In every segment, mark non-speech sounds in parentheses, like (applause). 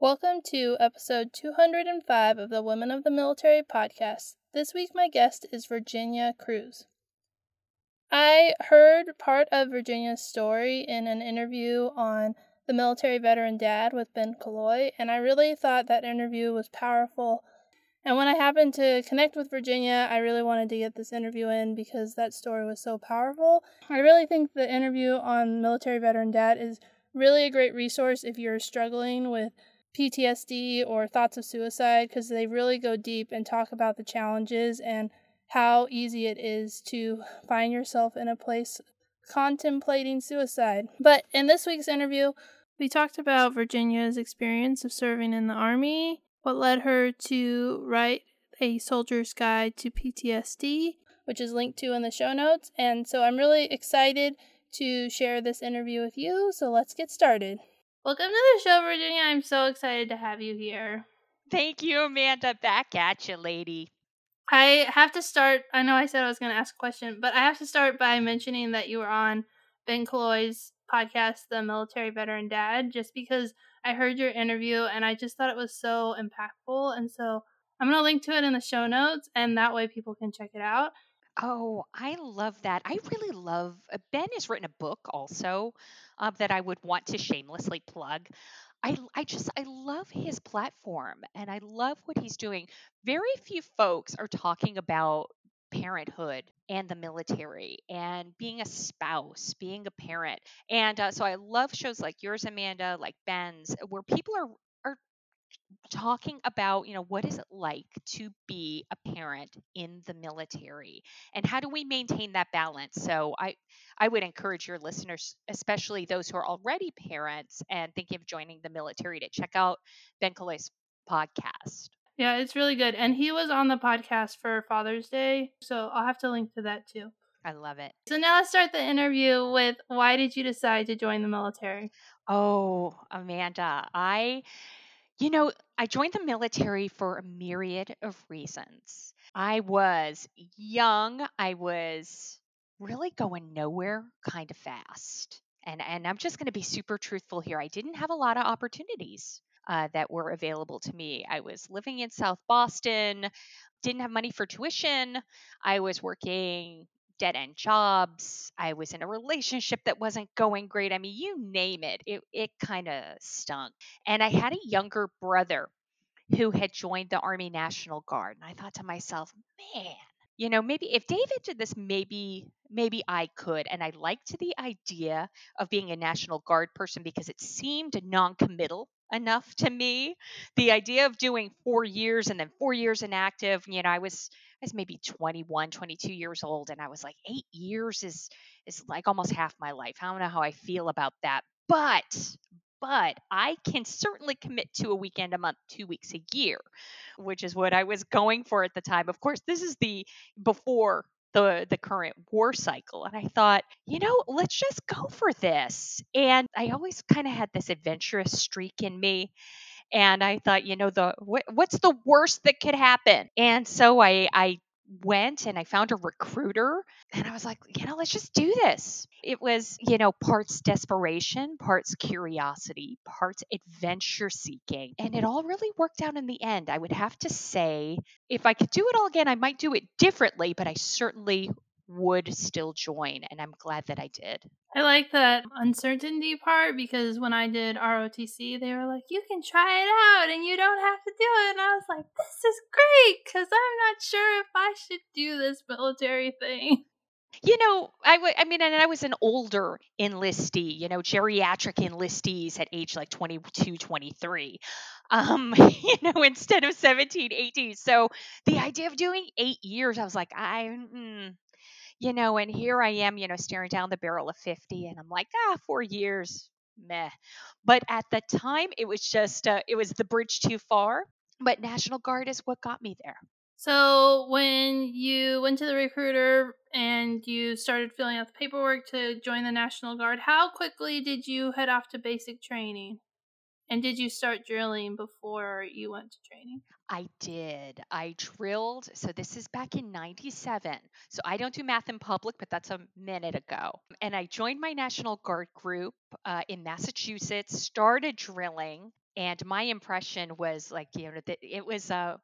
Welcome to episode 205 of the Women of the Military podcast. This week, my guest is Virginia Cruz. I heard part of Virginia's story in an interview on the Military Veteran Dad with Ben Killoy, and I really thought that interview was powerful. And when I happened to connect with Virginia, I really wanted to get this interview in because that story was so powerful. I really think the interview on Military Veteran Dad is really a great resource if you're struggling with PTSD or thoughts of suicide because they really go deep and talk about the challenges and how easy it is to find yourself in a place contemplating suicide. But in this week's interview, we talked about Virginia's experience of serving in the Army, what led her to write a soldier's guide to PTSD, which is linked to in the show notes. And so I'm really excited to share this interview with you. So let's get started. Welcome to the show, Virginia. I'm so excited to have you here. Thank you, Amanda. Back at you, lady. I have to start. I know I said I was going to ask a question, but I have to start by mentioning that you were on Ben Killoy's podcast, The Military Veteran Dad, just because I heard your interview and I just thought it was so impactful. And so I'm going to link to it in the show notes, and that way people can check it out. Oh, I love that. I really love uh, Ben has written a book also uh, that I would want to shamelessly plug. I, I just I love his platform and I love what he's doing. Very few folks are talking about parenthood and the military and being a spouse, being a parent. And uh, so I love shows like yours, Amanda, like Ben's, where people are talking about you know what is it like to be a parent in the military and how do we maintain that balance so i i would encourage your listeners especially those who are already parents and thinking of joining the military to check out ben Killoy's podcast yeah it's really good and he was on the podcast for father's day so i'll have to link to that too I love it. So now let's start the interview with why did you decide to join the military? Oh, Amanda, I you know, I joined the military for a myriad of reasons. I was young, I was really going nowhere kind of fast. And and I'm just going to be super truthful here. I didn't have a lot of opportunities uh, that were available to me. I was living in South Boston, didn't have money for tuition. I was working dead end jobs. I was in a relationship that wasn't going great. I mean, you name it, it, it kind of stunk. And I had a younger brother who had joined the Army National Guard. And I thought to myself, man, you know, maybe if David did this, maybe maybe I could. And I liked the idea of being a National Guard person because it seemed non-committal enough to me. The idea of doing four years and then four years inactive, you know, I was I was maybe 21, 22 years old, and I was like, eight years is is like almost half my life. I don't know how I feel about that, but but I can certainly commit to a weekend a month, two weeks a year, which is what I was going for at the time. Of course, this is the before the the current war cycle and i thought you know let's just go for this and i always kind of had this adventurous streak in me and I thought, you know, the what, what's the worst that could happen? And so I I went and I found a recruiter and I was like, you know, let's just do this. It was, you know, parts desperation, parts curiosity, parts adventure seeking. And it all really worked out in the end. I would have to say, if I could do it all again, I might do it differently, but I certainly would still join and i'm glad that i did. I like that uncertainty part because when i did rotc they were like you can try it out and you don't have to do it and i was like this is great because i'm not sure if i should do this military thing. You know I, w- I mean and i was an older enlistee you know geriatric enlistees at age like 22 23 um (laughs) you know instead of 17 18 so the idea of doing eight years i was like i mm, you know, and here I am, you know, staring down the barrel of 50 and I'm like, ah, four years, meh. But at the time, it was just, uh, it was the bridge too far. But National Guard is what got me there. So when you went to the recruiter and you started filling out the paperwork to join the National Guard, how quickly did you head off to basic training? And did you start drilling before you went to training? I did. I drilled. So this is back in 97. So I don't do math in public, but that's a minute ago. And I joined my National Guard group uh, in Massachusetts, started drilling. and my impression was like you know that it was a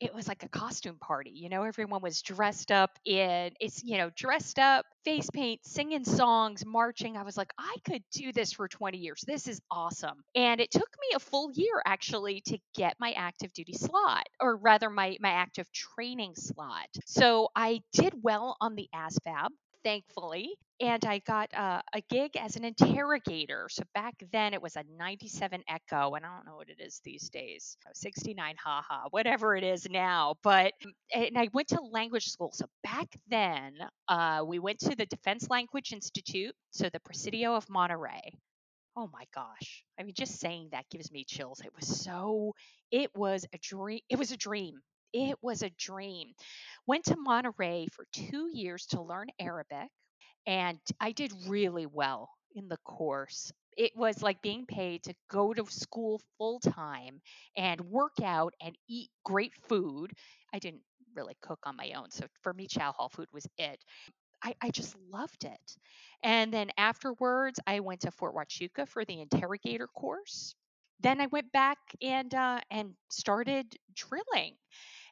it was like a costume party. You know, everyone was dressed up in it's you know dressed up, face paint, singing songs, marching. I was like, I could do this for 20 years. This is awesome. And it took me a full year actually to get my active duty slot, or rather my my active training slot. So I did well on the ASVAB thankfully. And I got uh, a gig as an interrogator. So back then it was a 97 Echo, and I don't know what it is these days 69 haha, whatever it is now. But, and I went to language school. So back then, uh, we went to the Defense Language Institute, so the Presidio of Monterey. Oh my gosh. I mean, just saying that gives me chills. It was so, it was a dream. It was a dream. It was a dream. Went to Monterey for two years to learn Arabic, and I did really well in the course. It was like being paid to go to school full time and work out and eat great food. I didn't really cook on my own. So for me, chow hall food was it. I, I just loved it. And then afterwards, I went to Fort Huachuca for the interrogator course. Then I went back and uh, and started drilling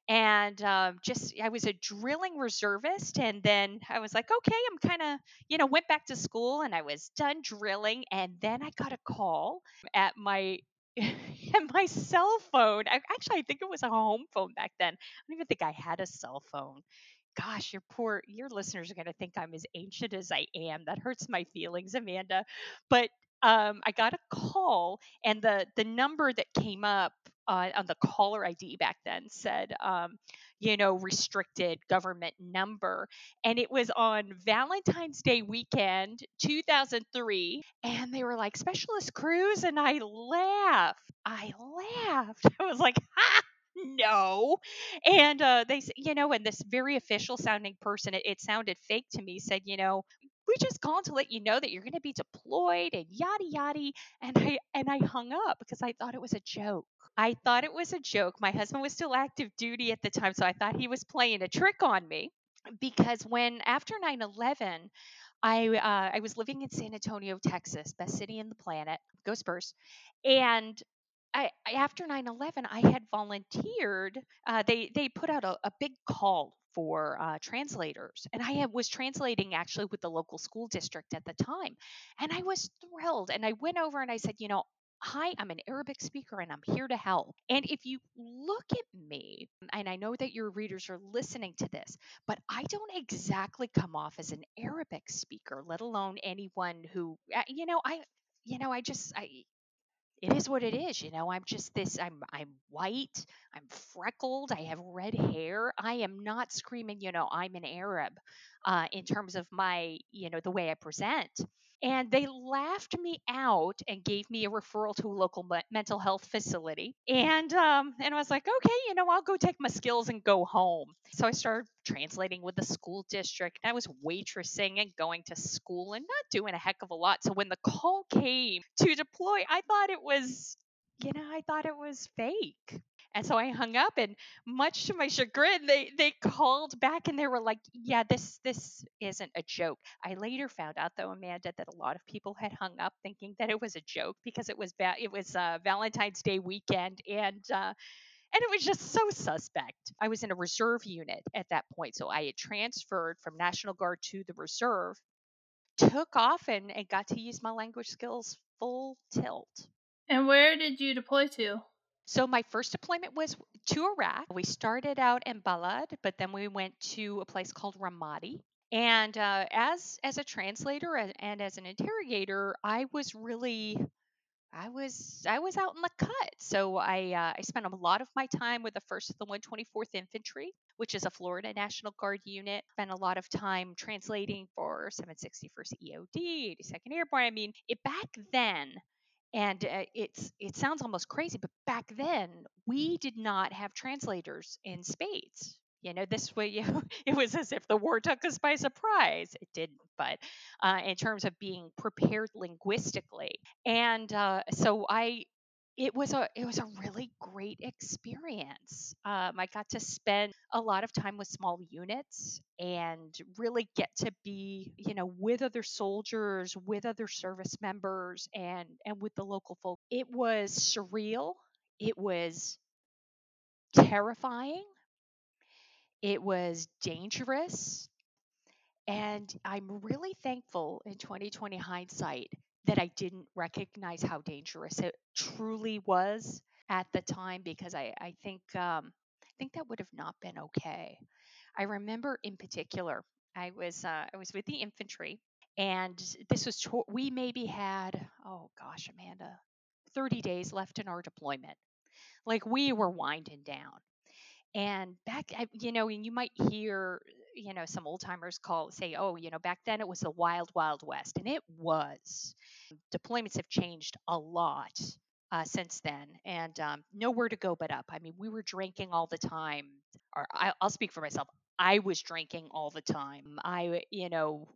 and um, just I was a drilling reservist, and then I was like, okay, I'm kind of you know went back to school, and I was done drilling, and then I got a call at my (laughs) at my cell phone. I, actually, I think it was a home phone back then. I don't even think I had a cell phone. Gosh, your poor your listeners are going to think I'm as ancient as I am. That hurts my feelings, Amanda. But um, I got a call, and the the number that came up uh, on the caller ID back then said, um, you know, restricted government number. And it was on Valentine's Day weekend, 2003. And they were like, Specialist Cruz. And I laughed. I laughed. (laughs) I was like, ha! no and uh, they you know and this very official sounding person it, it sounded fake to me said you know we just called to let you know that you're going to be deployed and yada yada and i and i hung up because i thought it was a joke I thought it was a joke. My husband was still active duty at the time, so I thought he was playing a trick on me. Because when after 9 11, I, uh, I was living in San Antonio, Texas, best city in the planet, go Spurs. And I, after 9 11, I had volunteered. Uh, they, they put out a, a big call for uh, translators. And I had, was translating actually with the local school district at the time. And I was thrilled. And I went over and I said, you know, Hi, I'm an Arabic speaker and I'm here to help. And if you look at me, and I know that your readers are listening to this, but I don't exactly come off as an Arabic speaker, let alone anyone who, uh, you know, I, you know, I just, I, it is what it is you know i'm just this i'm i'm white i'm freckled i have red hair i am not screaming you know i'm an arab uh, in terms of my you know the way i present and they laughed me out and gave me a referral to a local me- mental health facility and um and i was like okay you know i'll go take my skills and go home. So i started translating with the school district i was waitressing and going to school and not doing a heck of a lot so when the call came to deploy i thought it was you know i thought it was fake and so I hung up and much to my chagrin, they they called back and they were like, "Yeah, this this isn't a joke." I later found out though, Amanda, that a lot of people had hung up thinking that it was a joke because it was ba- it was uh, Valentine's Day weekend and uh, and it was just so suspect. I was in a reserve unit at that point, so I had transferred from National Guard to the reserve, took off and, and got to use my language skills full tilt. And where did you deploy to? So my first deployment was to Iraq. We started out in Balad, but then we went to a place called Ramadi. And uh, as as a translator and as an interrogator, I was really I was I was out in the cut. So I uh, I spent a lot of my time with the first of the 124th Infantry, which is a Florida National Guard unit. Spent a lot of time translating for 761st EOD, 82nd Airborne. I mean, it back then and uh, it's it sounds almost crazy but back then we did not have translators in spades. You know this way (laughs) you know, it was as if the war took us by surprise. It didn't but uh, in terms of being prepared linguistically. And uh, so i it was a it was a really great experience. Um, I got to spend a lot of time with small units and really get to be you know with other soldiers, with other service members, and and with the local folk. It was surreal. It was terrifying. It was dangerous. And I'm really thankful in 2020 hindsight that I didn't recognize how dangerous it truly was at the time because I, I think um, I think that would have not been okay. I remember in particular, I was uh, I was with the infantry, and this was we maybe had oh gosh, Amanda, 30 days left in our deployment. Like we were winding down, and back, you know, and you might hear you know some old timers call say oh you know back then it was the wild wild west and it was. Deployments have changed a lot uh, since then and um, nowhere to go but up. I mean we were drinking all the time or I, i'll speak for myself i was drinking all the time. I you know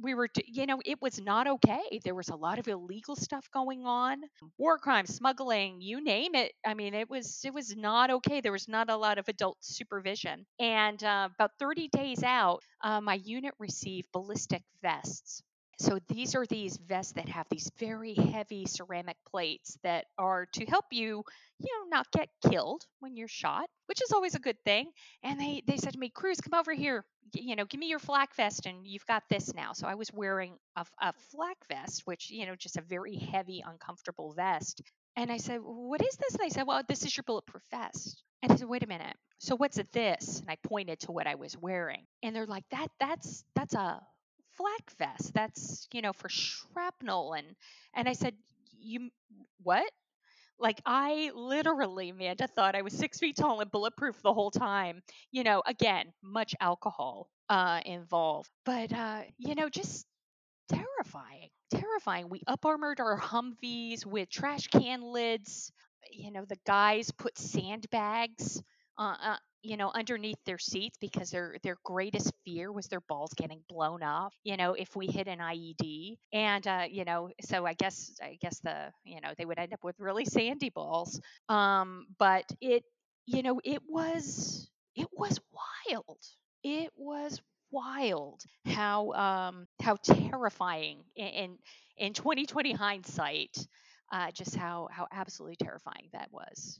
we were you know it was not okay. There was a lot of illegal stuff going on war crimes smuggling you name it. I mean it was it was not okay. There was not a lot of adult supervision. And uh, about 30 days out uh, my unit received ballistic vests. So these are these vests that have these very heavy ceramic plates that are to help you, you know, not get killed when you're shot, which is always a good thing. And they they said to me, "Cruz, come over here. You know, give me your flak vest, and you've got this now." So I was wearing a, a flak vest, which you know, just a very heavy, uncomfortable vest. And I said, "What is this?" And they said, "Well, this is your bulletproof vest." And I said, "Wait a minute. So what's this?" And I pointed to what I was wearing, and they're like, "That that's that's a flak vest. That's, you know, for shrapnel. And, and I said, you, what? Like I literally, Amanda, thought I was six feet tall and bulletproof the whole time. You know, again, much alcohol uh, involved, but uh, you know, just terrifying, terrifying. We up armored our Humvees with trash can lids. You know, the guys put sandbags uh, uh, you know, underneath their seats because their their greatest fear was their balls getting blown off. You know, if we hit an IED, and uh, you know, so I guess I guess the you know they would end up with really sandy balls. Um, but it, you know, it was it was wild. It was wild how um how terrifying in in 2020 hindsight uh, just how how absolutely terrifying that was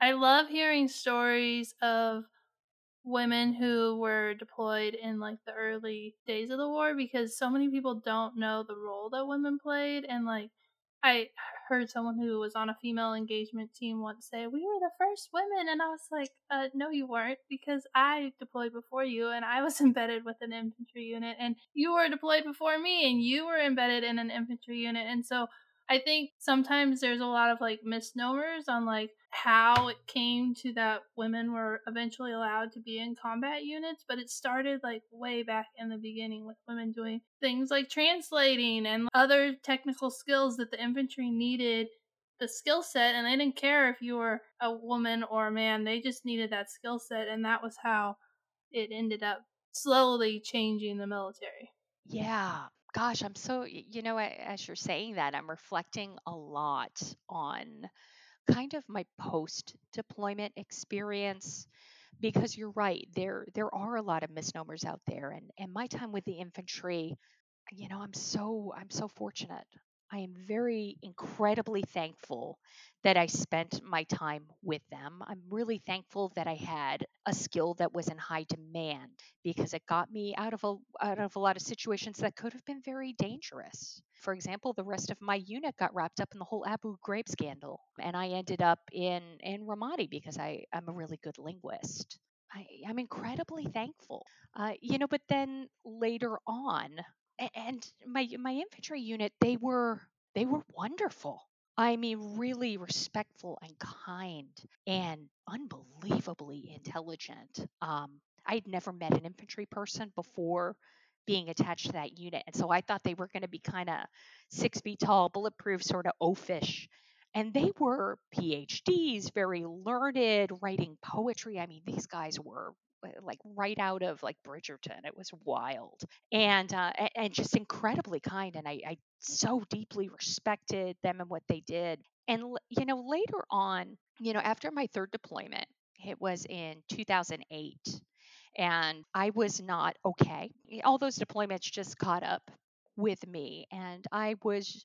I love hearing stories of women who were deployed in like the early days of the war because so many people don't know the role that women played and like I heard someone who was on a female engagement team once say, "We were the first women," and I was like, uh, "No, you weren't, because I deployed before you, and I was (laughs) embedded with an infantry unit, and you were deployed before me, and you were embedded in an infantry unit, and so I think sometimes there's a lot of like misnomers on like how it came to that women were eventually allowed to be in combat units, but it started like way back in the beginning with women doing things like translating and other technical skills that the infantry needed the skill set and they didn't care if you were a woman or a man, they just needed that skill set and that was how it ended up slowly changing the military. Yeah, gosh, I'm so, you know, as you're saying that, I'm reflecting a lot on kind of my post deployment experience because you're right there there are a lot of misnomers out there and and my time with the infantry you know i'm so i'm so fortunate I am very incredibly thankful that I spent my time with them. I'm really thankful that I had a skill that was in high demand because it got me out of a out of a lot of situations that could have been very dangerous. For example, the rest of my unit got wrapped up in the whole Abu Ghraib scandal, and I ended up in in Ramadi because I am a really good linguist. I, am incredibly thankful. Uh, you know, but then later on, and my my infantry unit they were they were wonderful. I mean really respectful and kind and unbelievably intelligent. Um i'd never met an infantry person before being attached to that unit and so i thought they were going to be kind of six feet tall bulletproof sort of oafish and they were phds very learned writing poetry. I mean these guys were like right out of like Bridgerton. It was wild and uh, and just incredibly kind. And I, I so deeply respected them and what they did. And you know, later on, you know, after my third deployment, it was in 2008, and I was not okay. All those deployments just caught up with me, and I was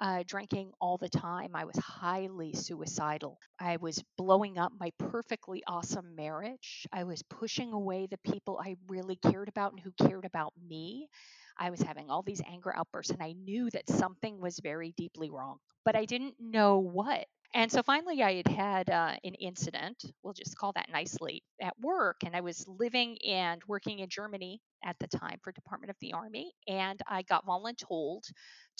uh, drinking all the time. I was highly suicidal. I was blowing up my perfectly awesome marriage. I was pushing away the people I really cared about and who cared about me. I was having all these anger outbursts, and I knew that something was very deeply wrong, but I didn't know what. And so finally, I had had uh, an incident, we'll just call that nicely, at work. And I was living and working in Germany at the time for Department of the Army. And I got voluntold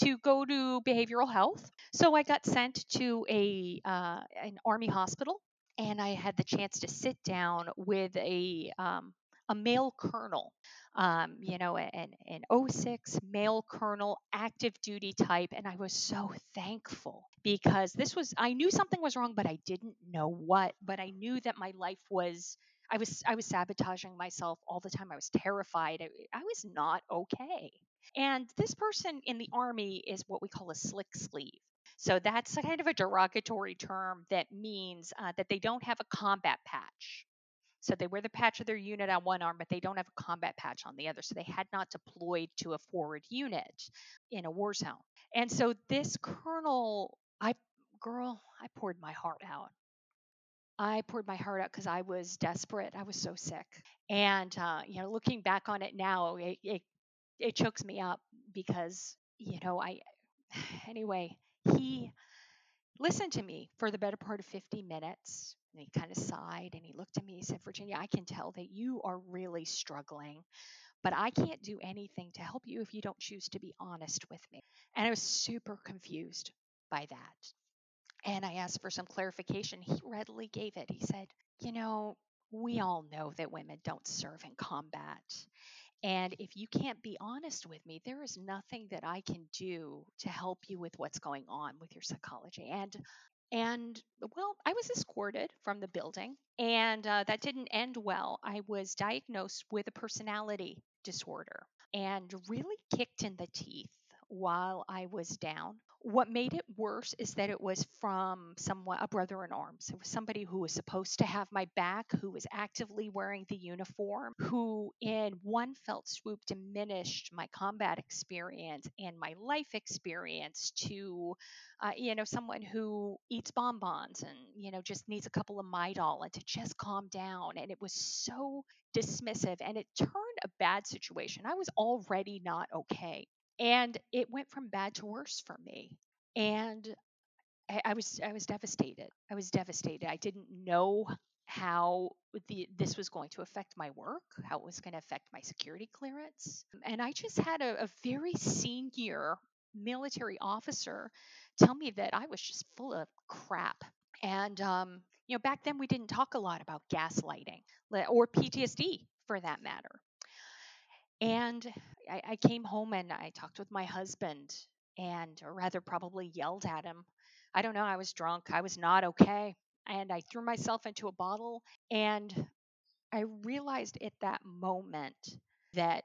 to go to behavioral health. So I got sent to a uh, an Army hospital. And I had the chance to sit down with a um, a male colonel, um, you know, an, an 06 male colonel, active duty type. And I was so thankful because this was, I knew something was wrong, but I didn't know what. But I knew that my life was, I was, I was sabotaging myself all the time. I was terrified. I, I was not okay. And this person in the army is what we call a slick sleeve. So that's kind of a derogatory term that means uh, that they don't have a combat patch. So they wear the patch of their unit on one arm, but they don't have a combat patch on the other. So they had not deployed to a forward unit in a war zone. And so this colonel, I, girl, I poured my heart out. I poured my heart out because I was desperate. I was so sick. And, uh, you know, looking back on it now, it, it, it chokes me up because, you know, I, (sighs) anyway, he listened to me for the better part of 50 minutes and he kind of sighed and he looked at me. He said, Virginia, I can tell that you are really struggling, but I can't do anything to help you if you don't choose to be honest with me. And I was super confused by that. And I asked for some clarification. He readily gave it. He said, You know, we all know that women don't serve in combat. And if you can't be honest with me, there is nothing that I can do to help you with what's going on with your psychology. And and well, I was escorted from the building, and uh, that didn't end well. I was diagnosed with a personality disorder and really kicked in the teeth while I was down. What made it worse is that it was from someone, a brother in arms. It was somebody who was supposed to have my back, who was actively wearing the uniform, who in one felt swoop diminished my combat experience and my life experience to, uh, you know, someone who eats bonbons and, you know, just needs a couple of Midol and to just calm down. And it was so dismissive and it turned a bad situation. I was already not okay and it went from bad to worse for me and I, I, was i was devastated i was devastated i didn't know how the, this was going to affect my work how it was going to affect my security clearance and i just had a, a very senior military officer tell me that i was just full of crap and um, you know back then we didn't talk a lot about gaslighting or ptsd for that matter Mm. and I, I came home and I talked with my husband and, or rather, probably yelled at him. I don't know. I was drunk. I was not okay. And I threw myself into a bottle. And I realized at that moment that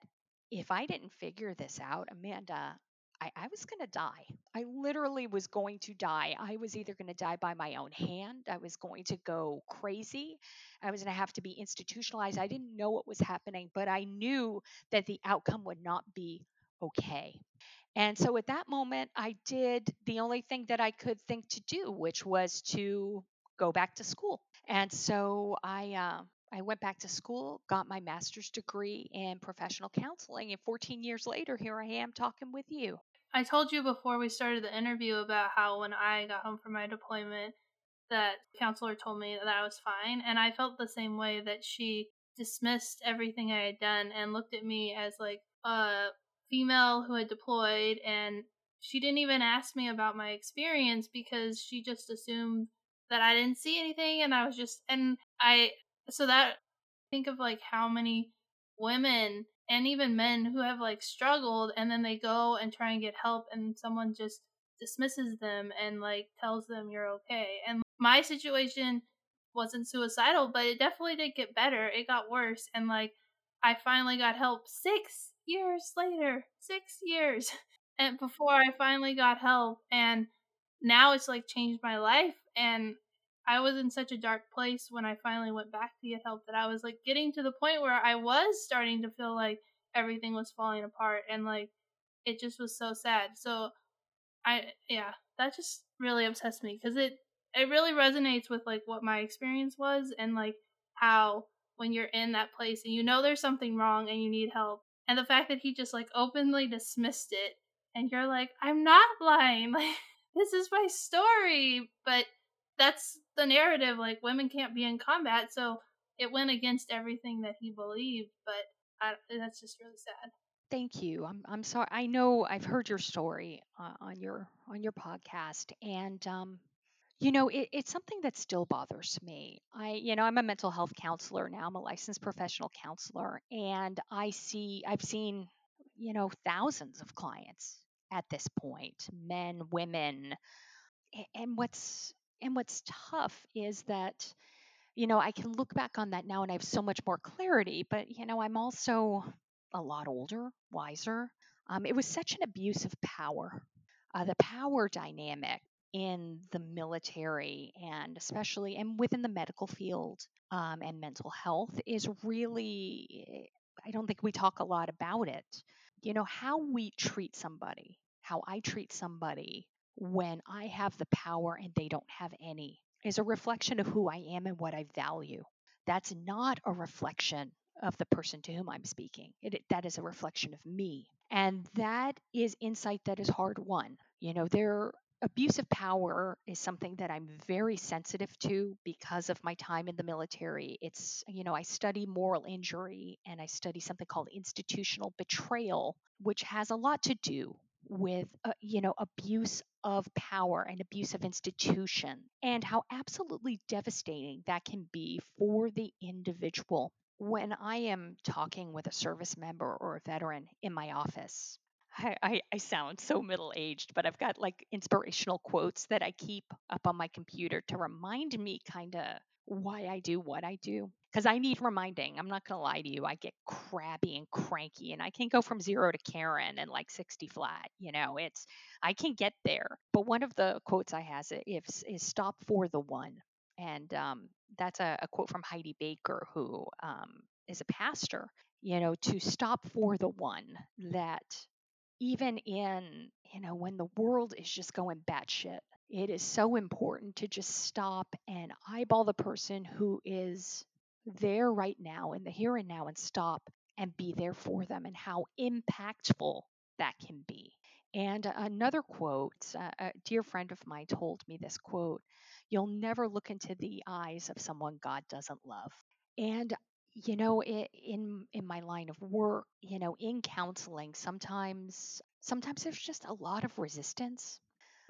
if I didn't figure this out, Amanda, I, I was going to die. I literally was going to die. I was either going to die by my own hand, I was going to go crazy, I was going to have to be institutionalized. I didn't know what was happening, but I knew that the outcome would not be okay. And so at that moment, I did the only thing that I could think to do, which was to go back to school. And so I, uh, I went back to school, got my master's degree in professional counseling, and 14 years later, here I am talking with you. I told you before we started the interview about how when I got home from my deployment, that counselor told me that I was fine, and I felt the same way that she dismissed everything I had done and looked at me as like a female who had deployed, and she didn't even ask me about my experience because she just assumed that I didn't see anything, and I was just and I so that think of like how many women and even men who have like struggled and then they go and try and get help and someone just dismisses them and like tells them you're okay. And my situation wasn't suicidal, but it definitely did get better. It got worse. And like, I finally got help six years later. Six years. And before I finally got help. And now it's like changed my life. And I was in such a dark place when I finally went back to get help that I was like getting to the point where I was starting to feel like everything was falling apart and like it just was so sad. So I yeah, that just really obsessed me cuz it it really resonates with like what my experience was and like how when you're in that place and you know there's something wrong and you need help and the fact that he just like openly dismissed it and you're like I'm not lying (laughs) like this is my story but that's the narrative like women can't be in combat so it went against everything that he believed but I, that's just really sad Thank you. I'm I'm sorry. I know I've heard your story uh, on your on your podcast, and um, you know it, it's something that still bothers me. I you know I'm a mental health counselor now. I'm a licensed professional counselor, and I see I've seen you know thousands of clients at this point, men, women, and what's and what's tough is that you know I can look back on that now and I have so much more clarity. But you know I'm also a lot older, wiser. Um, it was such an abuse of power. Uh, the power dynamic in the military and especially and within the medical field um, and mental health is really i don't think we talk a lot about it you know how we treat somebody how i treat somebody when i have the power and they don't have any is a reflection of who i am and what i value that's not a reflection of the person to whom I'm speaking. It, that is a reflection of me. And that is insight that is hard won. You know, their abuse of power is something that I'm very sensitive to because of my time in the military. It's, you know, I study moral injury and I study something called institutional betrayal, which has a lot to do with uh, you know abuse of power and abuse of institution and how absolutely devastating that can be for the individual. When I am talking with a service member or a veteran in my office, I, I, sound so middle aged, but I've got like inspirational quotes that I keep up on my computer to remind me kind of why I do what I do. Because I need reminding. I'm not going to lie to you. I get crabby and cranky, and I can go from zero to Karen and like 60 flat. You know, it's, I can get there. But one of the quotes I has is, is stop for the one. And um, that's a, a, quote from Heidi Baker, who um, is a pastor, you know, to stop for the one that even in, you know, when the world is just going batshit, it is so important to just stop and eyeball the person who is there right now in the here and now and stop and be there for them and how impactful that can be. And another quote, uh, a dear friend of mine told me this quote You'll never look into the eyes of someone God doesn't love. And you know, in in my line of work, you know, in counseling, sometimes sometimes there's just a lot of resistance.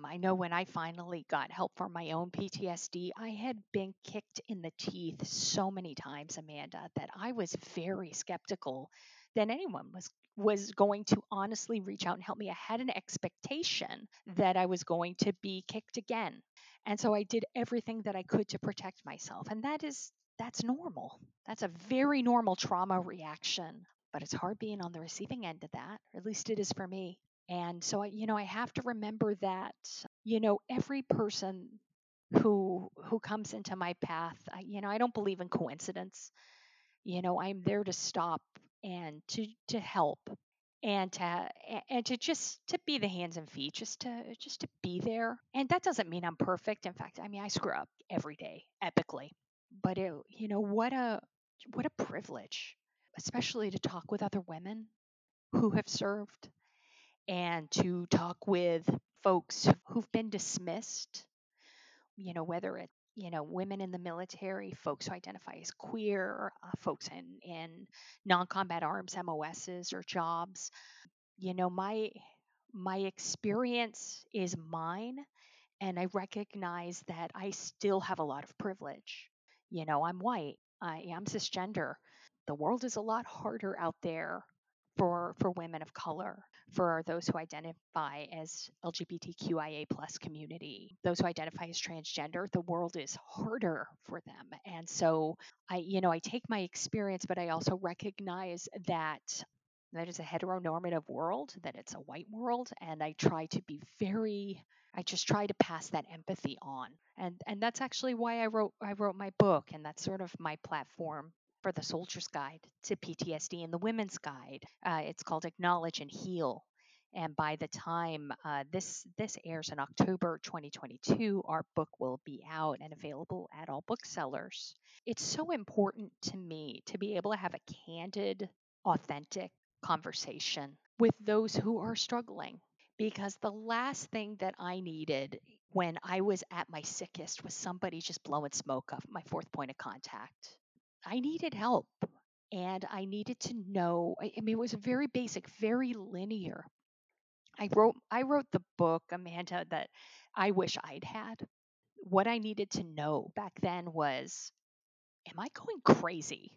I know when I finally got help for my own PTSD, I had been kicked in the teeth so many times, Amanda, that I was very skeptical that anyone was was going to honestly reach out and help me. I had an expectation that I was going to be kicked again. And so I did everything that I could to protect myself. And that is that's normal. That's a very normal trauma reaction. But it's hard being on the receiving end of that, or at least it is for me. And so I, you know, I have to remember that, you know, every person who who comes into my path, I, you know, I don't believe in coincidence. You know, I'm there to stop and to to help and to and to just to be the hands and feet just to just to be there and that doesn't mean i'm perfect in fact i mean i screw up every day epically but it, you know what a what a privilege especially to talk with other women who have served and to talk with folks who've been dismissed you know whether it you know women in the military folks who identify as queer uh, folks in in non-combat arms mos's or jobs. You know my my experience is mine and i recognize that i still have a lot of privilege you know i'm white i am cisgender the world is a lot harder out there for for women of color, for those who identify as LGBTQIA plus community, those who identify as transgender, the world is harder for them. And so I, you know, I take my experience, but I also recognize that that is a heteronormative world, that it's a white world, and I try to be very I just try to pass that empathy on. And and that's actually why I wrote I wrote my book and that's sort of my platform for the Soldier's Guide to PTSD and the Women's Guide. Uh, it's called Acknowledge and Heal. And by the time uh, this this airs in October 2022, our book will be out and available at all booksellers. It's so important to me to be able to have a candid, authentic conversation with those who are struggling because the last thing that I needed when I was at my sickest was somebody just blowing smoke off my fourth point of contact. I needed help and I needed to know. I, mean, it was very basic, very linear. I wrote I wrote the book, Amanda, that I wish I'd had. What I needed to know back then was, am I going crazy?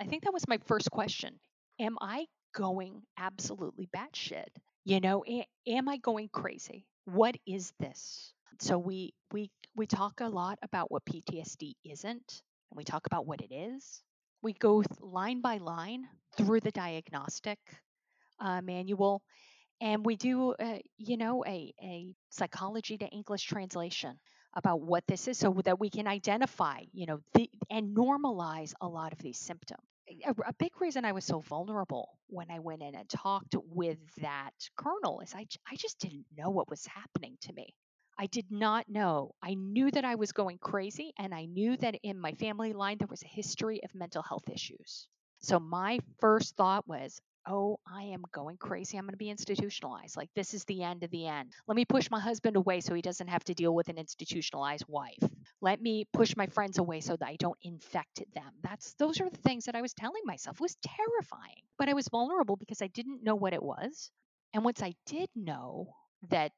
I think that was my first question. Am I going absolutely batshit? You know, am I going crazy? What is this? So we we we talk a lot about what PTSD isn't, and we talk about what it is. We go line by line through the diagnostic uh, manual, and we do, uh, you know, a, a psychology to English translation about what this is, so that we can identify, you know, the, and normalize a lot of these symptoms a, a big reason I was so vulnerable when I went in and talked with that colonel is I, I just didn't know what was happening to me. I did not know. I knew that I was going crazy, and I knew that in my family line there was a history of mental health issues. So my first thought was, oh, I am going crazy. I'm going to be institutionalized. Like, this is the end of the end. Let me push my husband away so he doesn't have to deal with an institutionalized wife. Let me push my friends away so that I don't infect them. That's those are the things that I was telling myself. It was terrifying. But I was vulnerable because I didn't know what it was. And once I did know that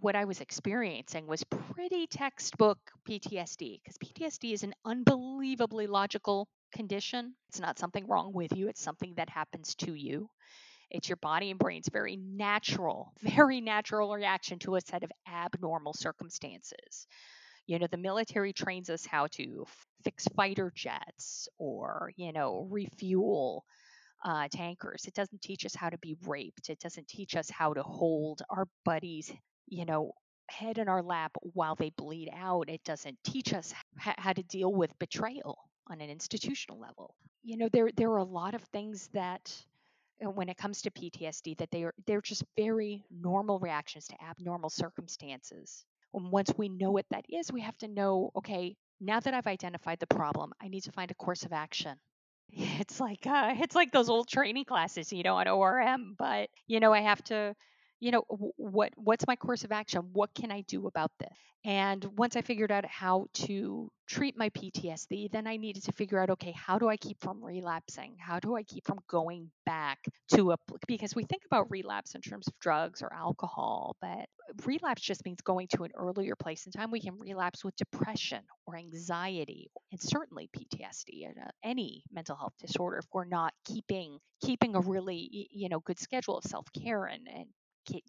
what I was experiencing was pretty textbook PTSD because PTSD is an unbelievably logical condition. It's not something wrong with you, it's something that happens to you. It's your body and brain's very natural, (laughs) very natural reaction to a set of abnormal circumstances. You know, the military trains us how to fix fighter jets or, you know, refuel uh, tankers. It doesn't teach us how to be raped. It doesn't teach us how to hold our buddies, you know, head in our lap while they bleed out. It doesn't teach us h- how to deal with betrayal on an institutional level. You know, there there are a lot of things that uh, when it comes to PTSD that they are they're just very normal reactions to abnormal circumstances. And once we know what that is, we have to know, okay, now that I've identified the problem, I need to find a course of action. (laughs) It's like uh, it's like those old training classes, you know, on ORM. But you know, I have to, you know, what what's my course of action? What can I do about this? And once I figured out how to treat my PTSD, then I needed to figure out, okay, how do I keep from relapsing? How do I keep from going back to a because we think about relapse in terms of drugs or alcohol, but relapse just means going to an earlier place in time. We can relapse with depression or anxiety, and certainly PTSD and uh, any mental health disorder if we're not keeping keeping a really you know good schedule of self care and, and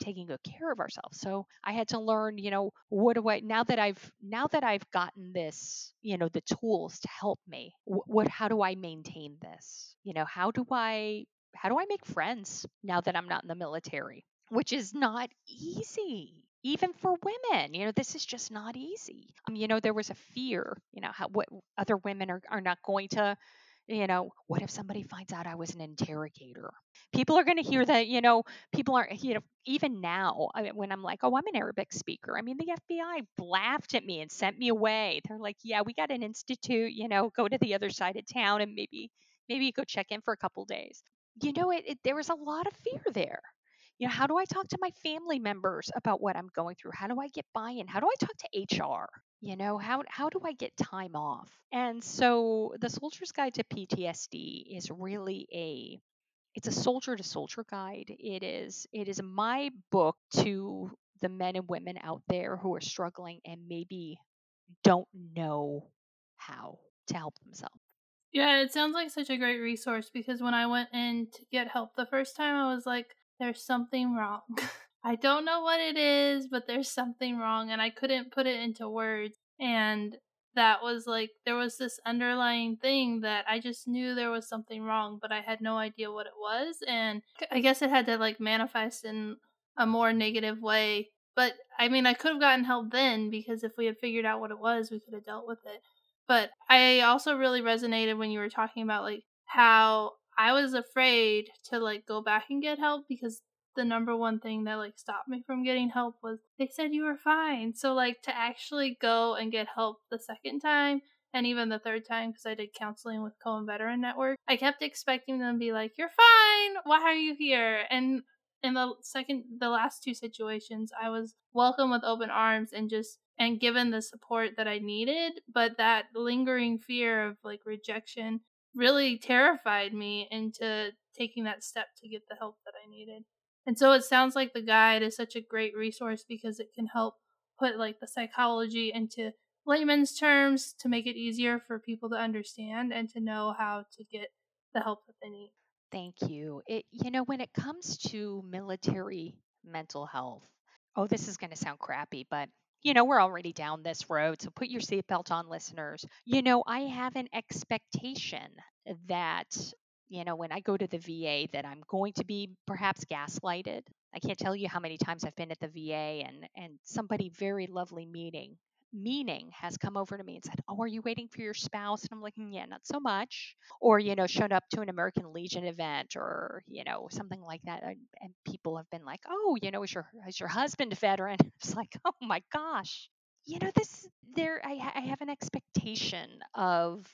taking good care of ourselves. So I had to learn, you know, what do I now that I've now that I've gotten this, you know, the tools to help me. What, how do I maintain this? You know, how do I how do I make friends now that I'm not in the military? Which is not easy even for women you know this is just not easy um, you know there was a fear you know how what other women are, are not going to you know what if somebody finds out i was an interrogator? People are going to hear that you know people are you know even now I mean, when i'm like oh i'm an arabic speaker i mean the fbi laughed at me and sent me away. They're like yeah we got an institute you know go to the other side of town and maybe maybe go check in for a couple days. You know it, it there was a lot of fear there you know how do i talk to my family members about what i'm going through? How do i get buy-in? How do i talk to hr you know how how do i get time off? And so the soldier's guide to ptsd is really a it's a soldier to soldier guide. It is it is my book to the men and women out there who are struggling and maybe don't know how to help themselves. Yeah, it sounds like such a great resource because when I went in to get help the first time, I was like, there's something wrong. (laughs) I don't know what it is, but there's something wrong, and I couldn't put it into words. And that was like, there was this underlying thing that I just knew there was something wrong, but I had no idea what it was. And I guess it had to like manifest in a more negative way. But I mean, I could have gotten help then because if we had figured out what it was, we could have dealt with it. But I also really resonated when you were talking about like how I was afraid to like go back and get help because the number one thing that like stopped me from getting help was they said you were fine. So like to actually go and get help the second time and even the third time because I did counseling with Cohen Veteran Network, I kept expecting them to be like, "You're fine. Why are you here?" And in the second the last two situations, I was welcome with open arms and just and given the support that I needed, but that lingering fear of like rejection really terrified me into taking that step to get the help that I needed. And so it sounds like the guide is such a great resource because it can help put like the psychology into layman's terms to make it easier for people to understand and to know how to get the help that they need. Thank you. It you know when it comes to military mental health. Oh, this is going to sound crappy, but you know, we're already down this road, so put your seatbelt on, listeners. You know, I have an expectation that you know, when I go to the VA, that I'm going to be perhaps gaslighted. I can't tell you how many times I've been at the VA and and somebody very lovely meeting meaning has come over to me and said, "Oh, are you waiting for your spouse?" And I'm like, mm, "Yeah, not so much." Or you know, showed up to an American Legion event or you know something like that, and, and people have been like, "Oh, you know, is your is your husband a veteran?" (laughs) It's like, "Oh my gosh." You know, this there I, I have an expectation of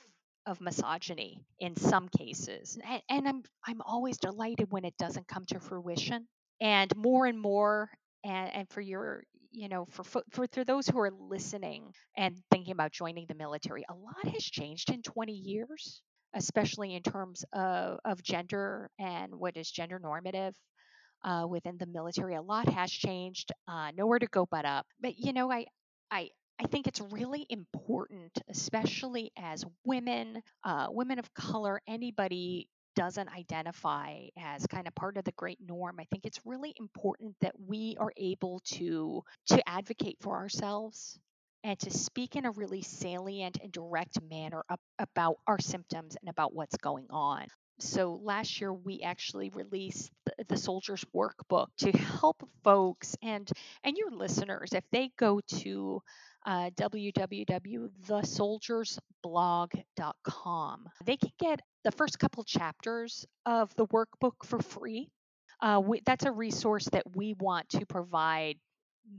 of misogyny in some cases. And, and I'm I'm always delighted when it doesn't come to fruition. And more and more and, and for your you know for, for for those who are listening and thinking about joining the military, a lot has changed in 20 years, especially in terms of, of gender and what is gender normative. Uh, within the military, a lot has changed. Uh, nowhere to go but up. But you know, I, I, I think it's really important, especially as women, uh, women of color, anybody doesn't identify as kind of part of the great norm i think it's really important that we are able to to advocate for ourselves and to speak in a really salient and direct manner about our symptoms and about what's going on so last year we actually released the, the soldiers workbook to help folks and and your listeners if they go to uh, www.thesoldiersblog.com. They can get the first couple chapters of the workbook for free. Uh, we, that's a resource that we want to provide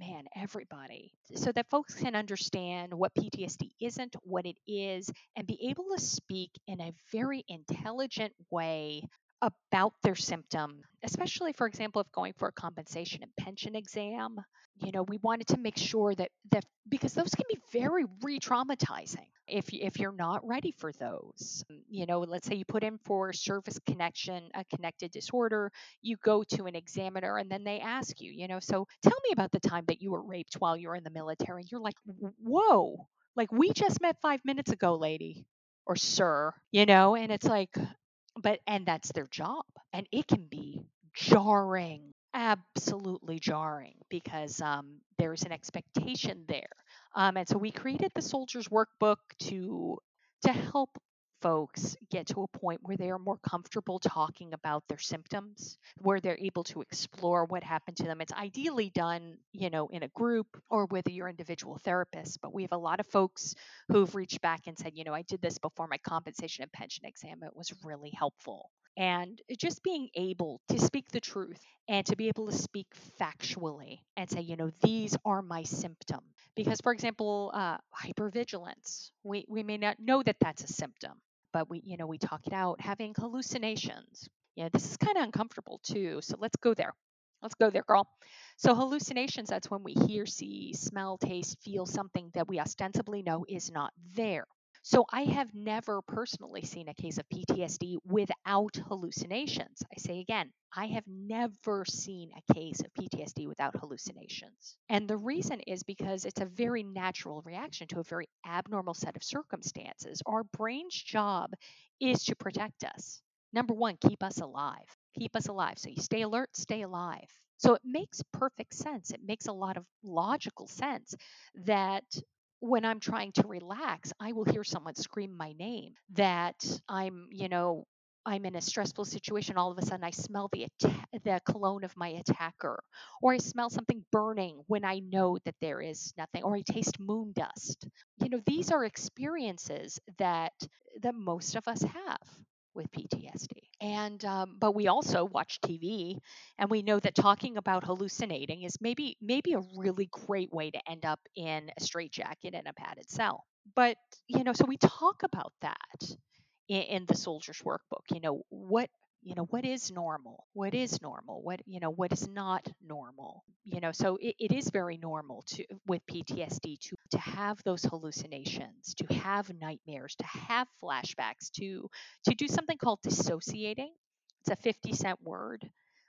man, everybody, so that folks can understand what PTSD isn't, what it is, and be able to speak in a very intelligent way about their symptom, especially, for example, if going for a compensation and pension exam. You know, we wanted to make sure that that because those can be very re-traumatizing if if you're not ready for those. Mm, you know, let's say you put in for service connection, a connected disorder, you go to an examiner and then they ask you, you know, so tell me about the time that you were raped while you were in the military. And you're like, whoa, like we just met five minutes ago, lady or sir, you know, and it's like, but and that's their job and it can be jarring absolutely jarring because um, there's an expectation there. Um, and so we created the soldiers workbook to to help folks get to a point where they are more comfortable talking about their symptoms where they're able to explore what happened to them. It's ideally done you know in a group or with your individual therapist but we have a lot of folks who've reached back and said you know i did this before my compensation and pension exam. It was really helpful. And just being able to speak the truth and to be able to speak factually and say you know these are my symptoms because for example uh, hypervigilance we, we may not know that that's a symptom but we you know we talk it out having hallucinations. Yeah this is kind of uncomfortable too so let's go there. Let's go there girl. So hallucinations that's when we hear see smell taste feel something that we ostensibly know is not there So I have never personally seen a case of PTSD without hallucinations. I say again, I have never seen a case of PTSD without hallucinations. And the reason is because it's a very natural reaction to a very abnormal set of circumstances. Our brain's job is to protect us. Number one, keep us alive. Keep us alive. So you stay alert, stay alive. So it makes perfect sense. It makes a lot of logical sense that when I'm trying to relax, I will hear someone scream my name, that I'm, you know, I'm in a stressful situation, all of a sudden I smell the the cologne of my attacker, or I smell something burning when I know that there is nothing, or I taste moon dust. You know, these are experiences that that most of us have with PTSD. And um, but we also watch TV, and we know that talking about hallucinating is maybe maybe a really great way to end up in a straitjacket in a padded cell. But you know, so we talk about that in, in the soldier's workbook. You know what you know what is normal? What is normal? What you know what is not normal? You know so it, it is very normal to with ptsd to to have those hallucinations to have nightmares to have flashbacks to to do something called dissociating. It's a 50 cent word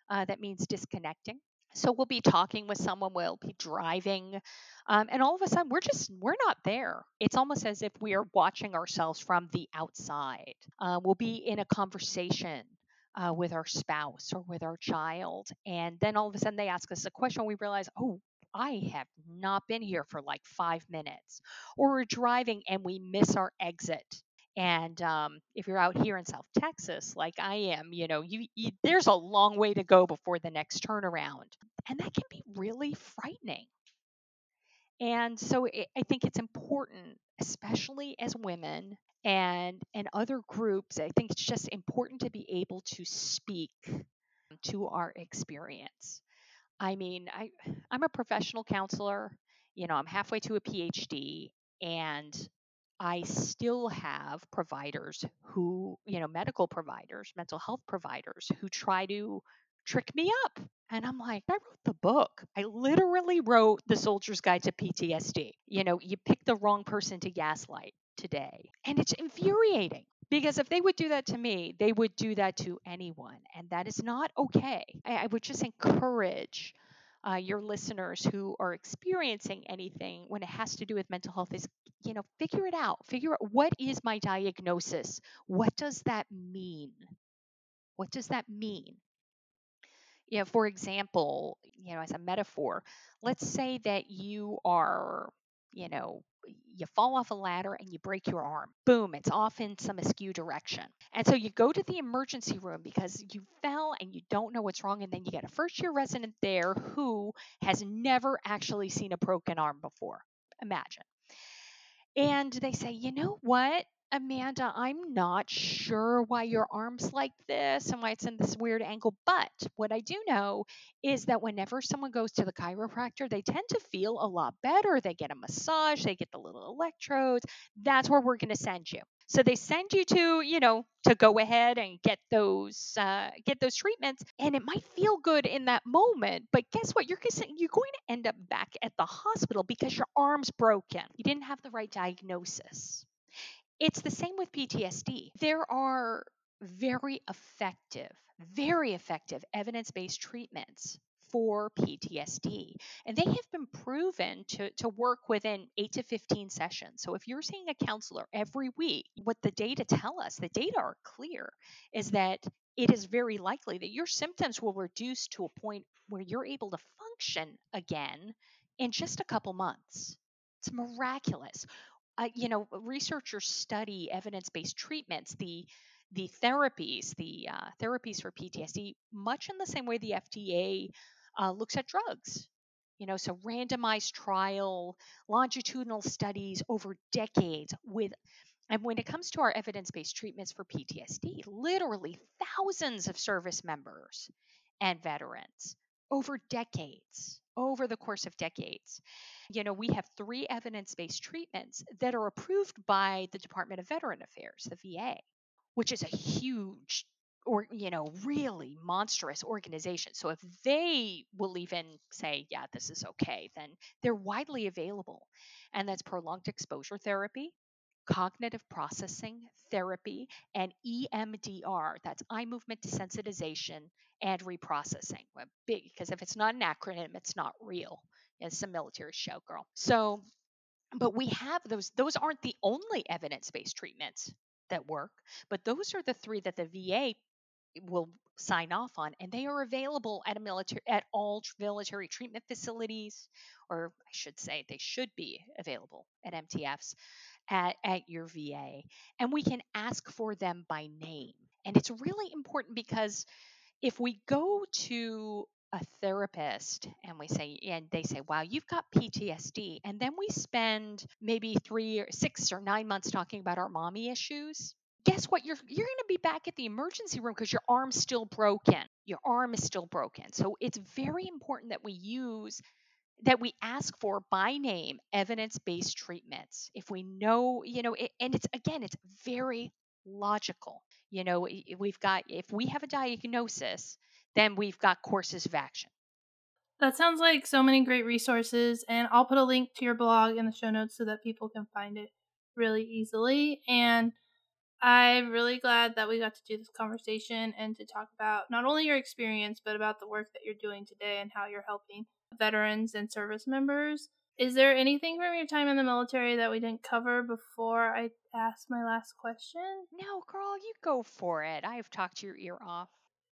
uh, that means disconnecting. So we'll be talking with someone we'll be driving um, and all of a sudden we're just we're not there. It's almost as if we are watching ourselves from the outside. Uh, we'll be in a conversation uh, with our spouse or with our child. And then all of a sudden they ask us a question. We realize, oh, I have not been here for like five minutes. Or we're driving and we miss our exit. And um, if you're out here in South Texas, like I am, you know, you, you, there's a long way to go before the next turnaround, and that can be really frightening. And so it, I think it's important, especially as women, and and other groups i think it's just important to be able to speak to our experience i mean i i'm a professional counselor you know i'm halfway to a phd and i still have providers who you know medical providers mental health providers who try to trick me up and I'm like, I wrote the book. I literally wrote The Soldier's Guide to PTSD. You know, you pick the wrong person to gaslight today. And it's infuriating because if they would do that to me, they would do that to anyone. And that is not okay. I, I would just encourage uh, your listeners who are experiencing anything when it has to do with mental health is you know figure it out figure out what is my diagnosis what does that mean what does that mean you know for example you know as a metaphor let's say that you are you know you fall off a ladder and you break your arm. Boom, it's off in some askew direction. And so you go to the emergency room because you fell and you don't know what's wrong. And then you get a first year resident there who has never actually seen a broken arm before. Imagine. And they say, you know what? Amanda, I'm not sure why your arm's like this and why it's in this weird angle, but what I do know is that whenever someone goes to the chiropractor, they tend to feel a lot better. They get a massage, they get the little electrodes. That's where we're going to send you. So they send you to, you know, to go ahead and get those uh, get those treatments, and it might feel good in that moment, but guess what? You're you're going to end up back at the hospital because your arm's broken. You didn't have the right diagnosis. It's the same with PTSD. There are very effective, very effective evidence based treatments for PTSD. And they have been proven to, to work within 8 to 15 sessions. So if you're seeing a counselor every week, what the data tell us, the data are clear, is that it is very likely that your symptoms will reduce to a point where you're able to function again in just a couple months. It's miraculous uh, you know, researchers study evidence-based treatments, the the therapies, the uh, therapies for PTSD, much in the same way the FDA uh, looks at drugs. You know, so randomized trial, longitudinal studies over decades with and when it comes to our evidence based treatments for PTSD, literally thousands of service members and veterans over decades, over the course of decades. You know, we have three evidence based treatments that are approved by the Department of Veteran Affairs, the VA, which is a huge or you know really monstrous organization so if they will even say yeah this is okay then they're widely available and that's prolonged exposure therapy cognitive processing therapy, and EMDR. That's eye movement desensitization and reprocessing. Big because if it's not an acronym, it's not real. It's a military show, girl. So, but we have those. Those aren't the only evidence-based treatments that work, but those are the three that the VA will sign off on and they are available at a military at all military treatment facilities or I should say they should be available at MTFs at, at your VA and we can ask for them by name. And it's really important because if we go to a therapist and we say and they say wow you've got ptsd and then we spend maybe three or six or nine months talking about our mommy issues guess what? You're you're going to be back at the emergency room because your arm's still broken. Your arm is still broken. So it's very important that we use that we ask for by name evidence-based treatments. If we know, you know, it, and it's again, it's very logical. You know, we've got if we have a diagnosis, then we've got courses of action. That sounds like so many great resources, and I'll put a link to your blog in the show notes so that people can find it really easily. And I'm really glad that we got to do this conversation and to talk about not only your experience, but about the work that you're doing today and how you're helping veterans and service members. Is there anything from your time in the military that we didn't cover before I ask my last question? No, girl, you go for it. I've talked your ear off.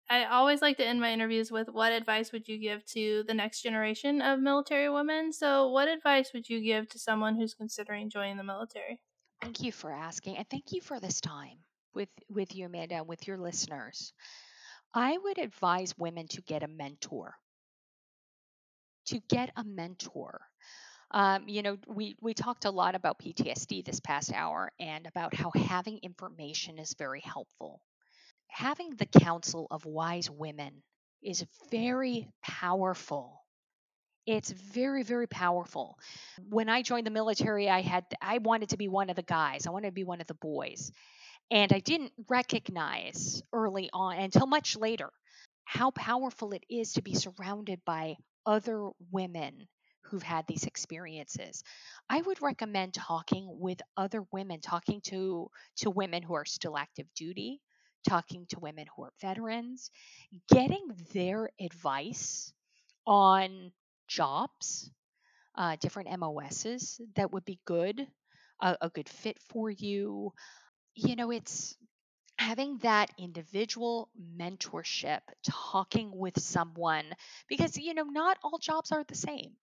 I always like to end my interviews with what advice would you give to the next generation of military women? So, what advice would you give to someone who's considering joining the military? Thank you for asking, and thank you for this time with with you, Amanda, and with your listeners. I would advise women to get a mentor. To get a mentor. Um, you know, we we talked a lot about PTSD this past hour and about how having information is very helpful. Having the counsel of wise women is very powerful it's very very powerful. When i joined the military i had i wanted to be one of the guys. I wanted to be one of the boys. And i didn't recognize early on until much later how powerful it is to be surrounded by other women who've had these experiences. I would recommend talking with other women talking to to women who are still active duty talking to women who are veterans getting their advice on jobs, uh, different MOSs that would be good, a, a good fit for you. You know, it's having that individual mentorship, talking with someone, because, you know, not all jobs are the same,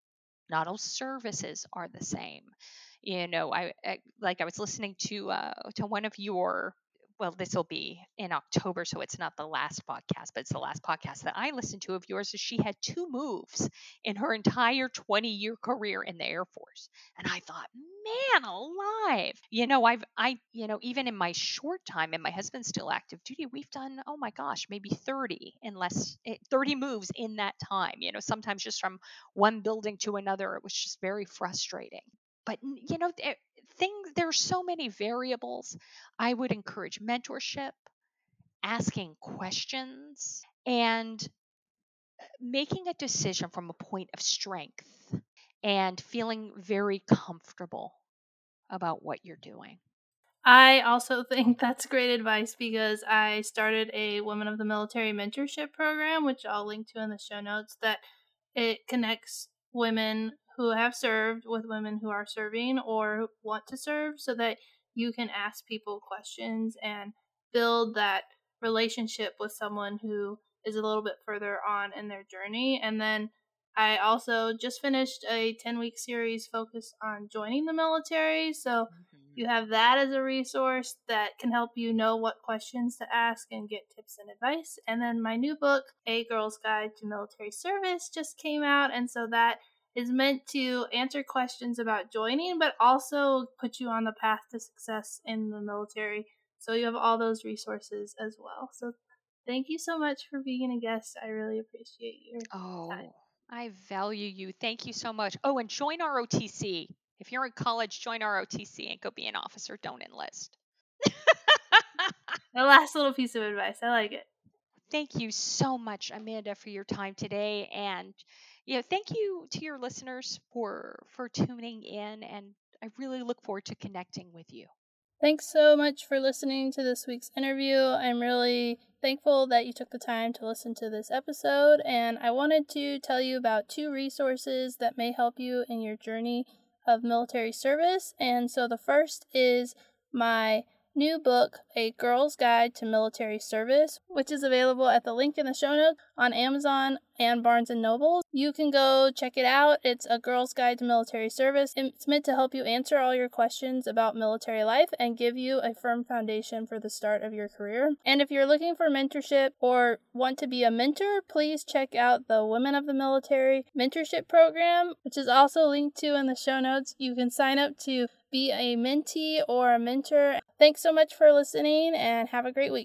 not all services are the same. You know, I, I like I was listening to uh, to one of your well, this will be in October, so it's not the last podcast, but it's the last podcast that I listened to of yours. Is she had two moves in her entire 20 year career in the Air Force, and I thought, man, alive! You know, I've I you know even in my short time, and my husband's still active duty, we've done oh my gosh, maybe 30 in less eh, 30 moves in that time. You know, sometimes just from one building to another, it was just very frustrating but you know things there's so many variables. I would encourage mentorship asking questions and uh, making a decision from a point of strength and feeling very comfortable about what you're doing. I also (laughs) think that's great advice because I started a Women of the Military mentorship program, which I'll link to in the show notes, that it connects women who have served with women who are serving or want to serve so that you can ask people questions and build that relationship with someone who is a little bit further on in their journey. And then I also just finished a 10 week series focused on joining the military. So mm-hmm. you have that as a resource that can help you know what questions to ask and get tips and advice. And then my new book, A Girl's Guide to Military Service, just came out. And so that is meant to answer questions about joining, but also put you on the path to success in the military. So you have all those resources as well. So thank you so much for being a guest. I really appreciate your oh, time. I value you. Thank you so much. Oh, and join ROTC. If you're in college, join ROTC and go be an officer. Don't enlist. the last little piece of advice. I like it. Thank you so much, Amanda, for your time today. And yeah, thank you to your listeners for for tuning in and I really look forward to connecting with you. Thanks so much for listening to this week's interview. I'm really thankful that you took the time to listen to this episode, and I wanted to tell you about two resources that may help you in your journey of military service. And so the first is my new book, A Girl's Guide to Military Service, which is available at the link in the show notes on Amazon and Barnes and Noble. You can go check it out. It's A Girl's Guide to Military Service. It's meant to help you answer all your questions about military life and give you a firm foundation for the start of your career. And if you're looking for mentorship or want to be a mentor, please check out the Women of the Military Mentorship Program, which is also linked to in the show notes. You can sign up to be a mentee or a mentor. Thanks so much for listening and have a great week.